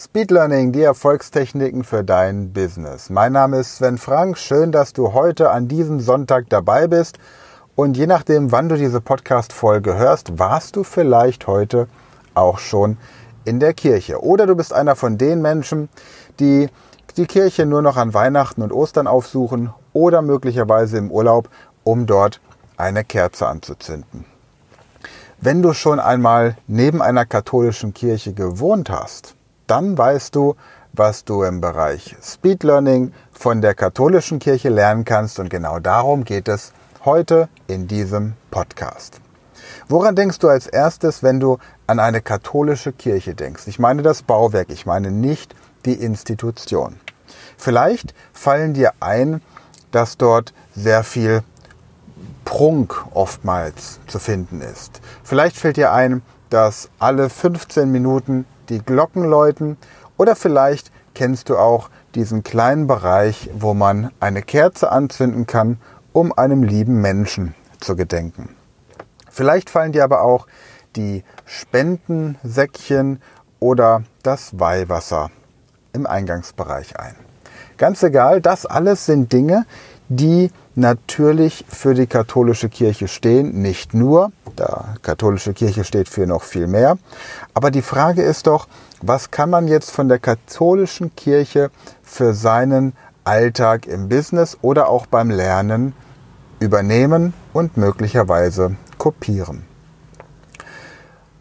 Speed Learning, die Erfolgstechniken für dein Business. Mein Name ist Sven Frank. Schön, dass du heute an diesem Sonntag dabei bist. Und je nachdem, wann du diese Podcast-Folge hörst, warst du vielleicht heute auch schon in der Kirche. Oder du bist einer von den Menschen, die die Kirche nur noch an Weihnachten und Ostern aufsuchen oder möglicherweise im Urlaub, um dort eine Kerze anzuzünden. Wenn du schon einmal neben einer katholischen Kirche gewohnt hast, dann weißt du, was du im Bereich Speed Learning von der katholischen Kirche lernen kannst und genau darum geht es heute in diesem Podcast. Woran denkst du als erstes, wenn du an eine katholische Kirche denkst? Ich meine das Bauwerk, ich meine nicht die Institution. Vielleicht fallen dir ein, dass dort sehr viel Prunk oftmals zu finden ist. Vielleicht fällt dir ein, dass alle 15 Minuten die Glocken läuten oder vielleicht kennst du auch diesen kleinen Bereich, wo man eine Kerze anzünden kann, um einem lieben Menschen zu gedenken. Vielleicht fallen dir aber auch die Spendensäckchen oder das Weihwasser im Eingangsbereich ein. Ganz egal, das alles sind Dinge, die natürlich für die katholische Kirche stehen. Nicht nur, da katholische Kirche steht für noch viel mehr. Aber die Frage ist doch, was kann man jetzt von der katholischen Kirche für seinen Alltag im Business oder auch beim Lernen übernehmen und möglicherweise kopieren.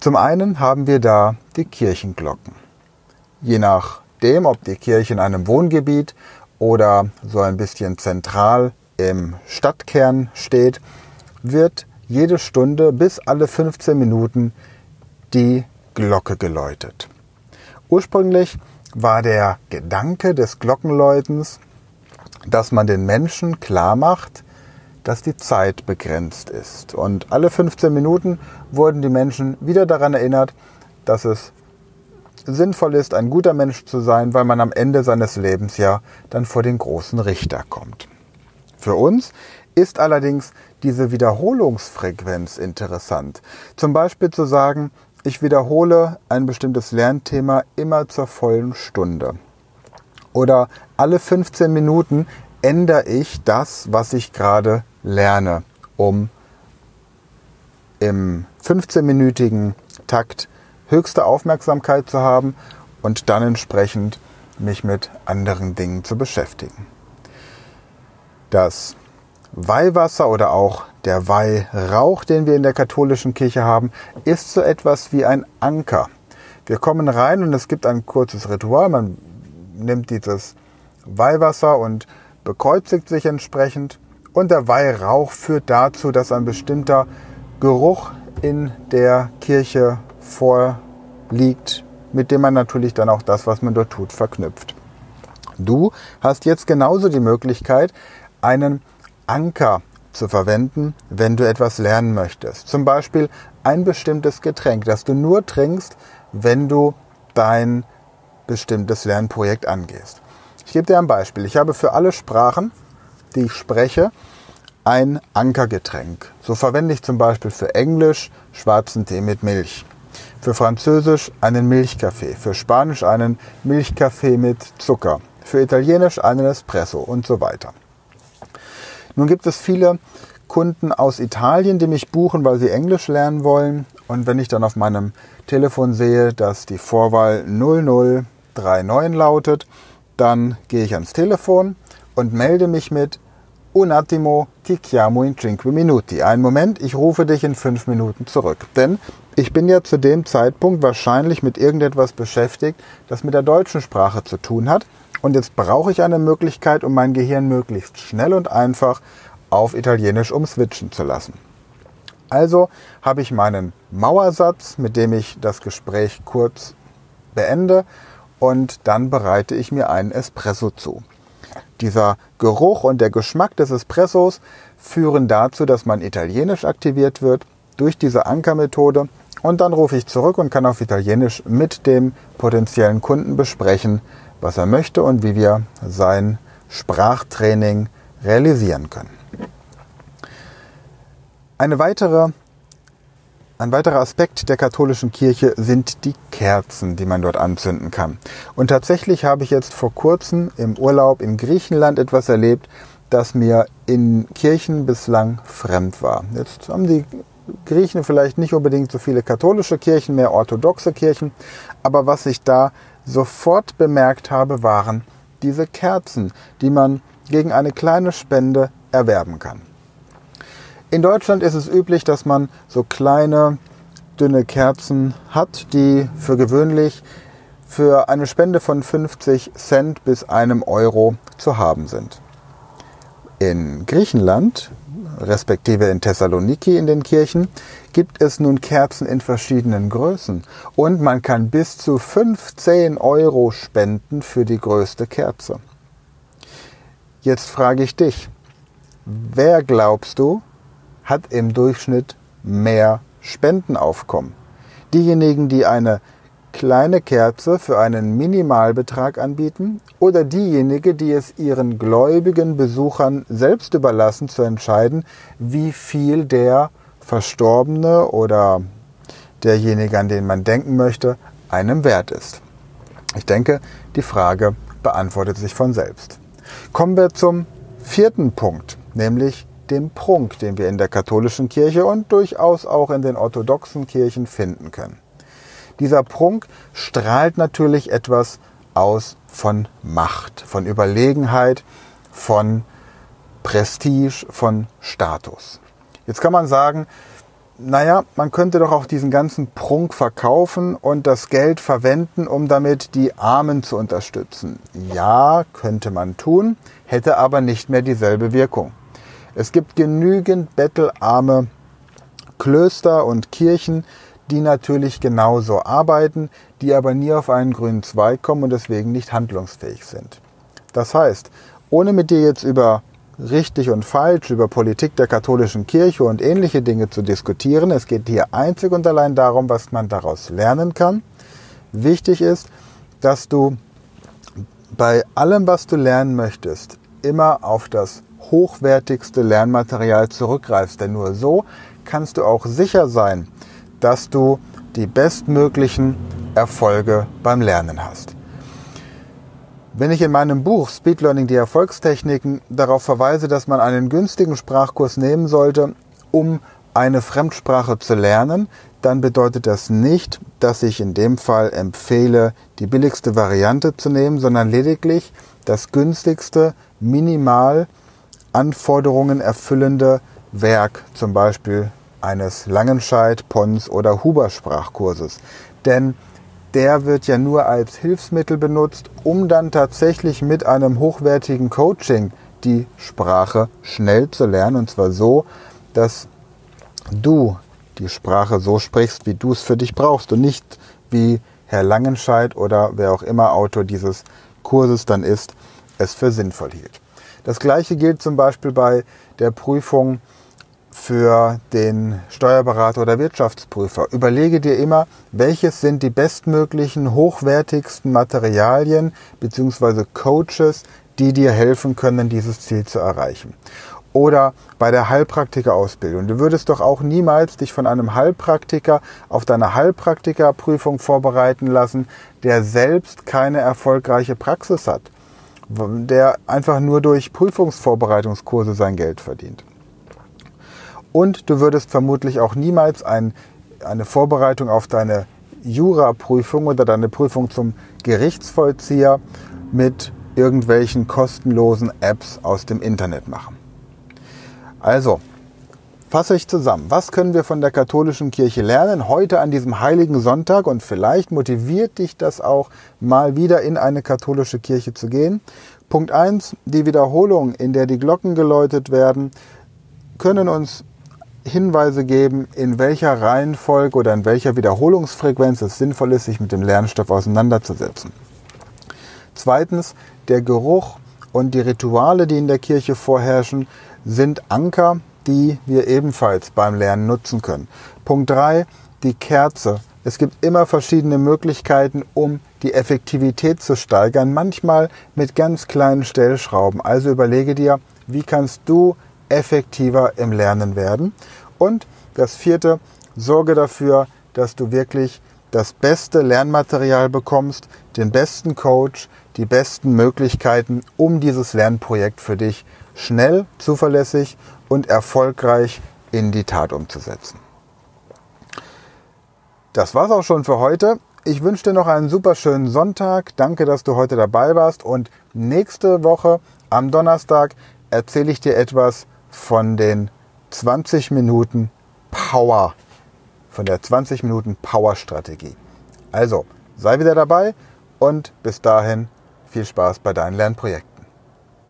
Zum einen haben wir da die Kirchenglocken. Je nachdem, ob die Kirche in einem Wohngebiet oder so ein bisschen zentral im Stadtkern steht, wird jede Stunde bis alle 15 Minuten die Glocke geläutet. Ursprünglich war der Gedanke des Glockenläutens, dass man den Menschen klar macht, dass die Zeit begrenzt ist. Und alle 15 Minuten wurden die Menschen wieder daran erinnert, dass es sinnvoll ist, ein guter Mensch zu sein, weil man am Ende seines Lebens ja dann vor den großen Richter kommt. Für uns ist allerdings diese Wiederholungsfrequenz interessant. Zum Beispiel zu sagen, ich wiederhole ein bestimmtes Lernthema immer zur vollen Stunde. Oder alle 15 Minuten ändere ich das, was ich gerade lerne, um im 15-minütigen Takt höchste Aufmerksamkeit zu haben und dann entsprechend mich mit anderen Dingen zu beschäftigen. Das Weihwasser oder auch der Weihrauch, den wir in der katholischen Kirche haben, ist so etwas wie ein Anker. Wir kommen rein und es gibt ein kurzes Ritual. Man nimmt dieses Weihwasser und bekreuzigt sich entsprechend. Und der Weihrauch führt dazu, dass ein bestimmter Geruch in der Kirche vorliegt, mit dem man natürlich dann auch das, was man dort tut, verknüpft. Du hast jetzt genauso die Möglichkeit, einen Anker zu verwenden, wenn du etwas lernen möchtest. Zum Beispiel ein bestimmtes Getränk, das du nur trinkst, wenn du dein bestimmtes Lernprojekt angehst. Ich gebe dir ein Beispiel. Ich habe für alle Sprachen, die ich spreche, ein Ankergetränk. So verwende ich zum Beispiel für Englisch schwarzen Tee mit Milch, für Französisch einen Milchkaffee, für Spanisch einen Milchkaffee mit Zucker, für Italienisch einen Espresso und so weiter. Nun gibt es viele Kunden aus Italien, die mich buchen, weil sie Englisch lernen wollen. Und wenn ich dann auf meinem Telefon sehe, dass die Vorwahl 0039 lautet, dann gehe ich ans Telefon und melde mich mit Un attimo ti chiamo in cinque minuti. Ein Moment, ich rufe dich in fünf Minuten zurück. Denn ich bin ja zu dem Zeitpunkt wahrscheinlich mit irgendetwas beschäftigt, das mit der deutschen Sprache zu tun hat. Und jetzt brauche ich eine Möglichkeit, um mein Gehirn möglichst schnell und einfach auf Italienisch umswitchen zu lassen. Also habe ich meinen Mauersatz, mit dem ich das Gespräch kurz beende und dann bereite ich mir einen Espresso zu. Dieser Geruch und der Geschmack des Espressos führen dazu, dass mein Italienisch aktiviert wird durch diese Ankermethode und dann rufe ich zurück und kann auf Italienisch mit dem potenziellen Kunden besprechen, was er möchte und wie wir sein Sprachtraining realisieren können. Eine weitere Ein weiterer Aspekt der katholischen Kirche sind die Kerzen, die man dort anzünden kann. Und tatsächlich habe ich jetzt vor kurzem im Urlaub in Griechenland etwas erlebt, das mir in Kirchen bislang fremd war. Jetzt haben die Griechen vielleicht nicht unbedingt so viele katholische Kirchen, mehr orthodoxe Kirchen, aber was ich da sofort bemerkt habe, waren diese Kerzen, die man gegen eine kleine Spende erwerben kann. In Deutschland ist es üblich, dass man so kleine, dünne Kerzen hat, die für gewöhnlich für eine Spende von 50 Cent bis einem Euro zu haben sind. In Griechenland, respektive in Thessaloniki in den Kirchen, gibt es nun Kerzen in verschiedenen Größen und man kann bis zu 15 Euro spenden für die größte Kerze. Jetzt frage ich dich, wer glaubst du, hat im Durchschnitt mehr Spendenaufkommen. Diejenigen, die eine kleine Kerze für einen Minimalbetrag anbieten oder diejenige, die es ihren gläubigen Besuchern selbst überlassen zu entscheiden, wie viel der Verstorbene oder derjenige, an den man denken möchte, einem wert ist. Ich denke, die Frage beantwortet sich von selbst. Kommen wir zum vierten Punkt, nämlich dem Prunk, den wir in der katholischen Kirche und durchaus auch in den orthodoxen Kirchen finden können. Dieser Prunk strahlt natürlich etwas aus von Macht, von Überlegenheit, von Prestige, von Status. Jetzt kann man sagen, naja, man könnte doch auch diesen ganzen Prunk verkaufen und das Geld verwenden, um damit die Armen zu unterstützen. Ja, könnte man tun, hätte aber nicht mehr dieselbe Wirkung. Es gibt genügend bettelarme Klöster und Kirchen, die natürlich genauso arbeiten, die aber nie auf einen grünen Zweig kommen und deswegen nicht handlungsfähig sind. Das heißt, ohne mit dir jetzt über richtig und falsch, über Politik der katholischen Kirche und ähnliche Dinge zu diskutieren, es geht hier einzig und allein darum, was man daraus lernen kann. Wichtig ist, dass du bei allem, was du lernen möchtest, immer auf das hochwertigste Lernmaterial zurückgreifst. Denn nur so kannst du auch sicher sein, dass du die bestmöglichen Erfolge beim Lernen hast. Wenn ich in meinem Buch Speed Learning die Erfolgstechniken darauf verweise, dass man einen günstigen Sprachkurs nehmen sollte, um eine Fremdsprache zu lernen, dann bedeutet das nicht, dass ich in dem Fall empfehle, die billigste Variante zu nehmen, sondern lediglich das günstigste, minimal Anforderungen erfüllende Werk, zum Beispiel eines Langenscheid, Pons oder Huber Sprachkurses. Denn der wird ja nur als Hilfsmittel benutzt, um dann tatsächlich mit einem hochwertigen Coaching die Sprache schnell zu lernen. Und zwar so, dass du die Sprache so sprichst, wie du es für dich brauchst und nicht wie Herr Langenscheid oder wer auch immer Autor dieses Kurses dann ist, es für sinnvoll hielt. Das gleiche gilt zum Beispiel bei der Prüfung für den Steuerberater oder Wirtschaftsprüfer. Überlege dir immer, welches sind die bestmöglichen, hochwertigsten Materialien bzw. Coaches, die dir helfen können, dieses Ziel zu erreichen. Oder bei der Heilpraktikerausbildung. Du würdest doch auch niemals dich von einem Heilpraktiker auf deine Heilpraktikerprüfung vorbereiten lassen, der selbst keine erfolgreiche Praxis hat der einfach nur durch Prüfungsvorbereitungskurse sein Geld verdient. Und du würdest vermutlich auch niemals ein, eine Vorbereitung auf deine Juraprüfung oder deine Prüfung zum Gerichtsvollzieher mit irgendwelchen kostenlosen Apps aus dem Internet machen. Also, fasse ich zusammen. Was können wir von der katholischen Kirche lernen heute an diesem heiligen Sonntag? Und vielleicht motiviert dich das auch, mal wieder in eine katholische Kirche zu gehen. Punkt eins: Die Wiederholung, in der die Glocken geläutet werden, können uns Hinweise geben, in welcher Reihenfolge oder in welcher Wiederholungsfrequenz es sinnvoll ist, sich mit dem Lernstoff auseinanderzusetzen. Zweitens, der Geruch und die Rituale, die in der Kirche vorherrschen, sind Anker die wir ebenfalls beim Lernen nutzen können. Punkt 3, die Kerze. Es gibt immer verschiedene Möglichkeiten, um die Effektivität zu steigern, manchmal mit ganz kleinen Stellschrauben. Also überlege dir, wie kannst du effektiver im Lernen werden. Und das vierte, sorge dafür, dass du wirklich das beste Lernmaterial bekommst, den besten Coach, die besten Möglichkeiten, um dieses Lernprojekt für dich schnell, zuverlässig und erfolgreich in die Tat umzusetzen. Das war's auch schon für heute. Ich wünsche dir noch einen super schönen Sonntag. Danke, dass du heute dabei warst. Und nächste Woche am Donnerstag erzähle ich dir etwas von den 20 Minuten Power, von der 20 Minuten Power Strategie. Also, sei wieder dabei und bis dahin viel Spaß bei deinen Lernprojekten.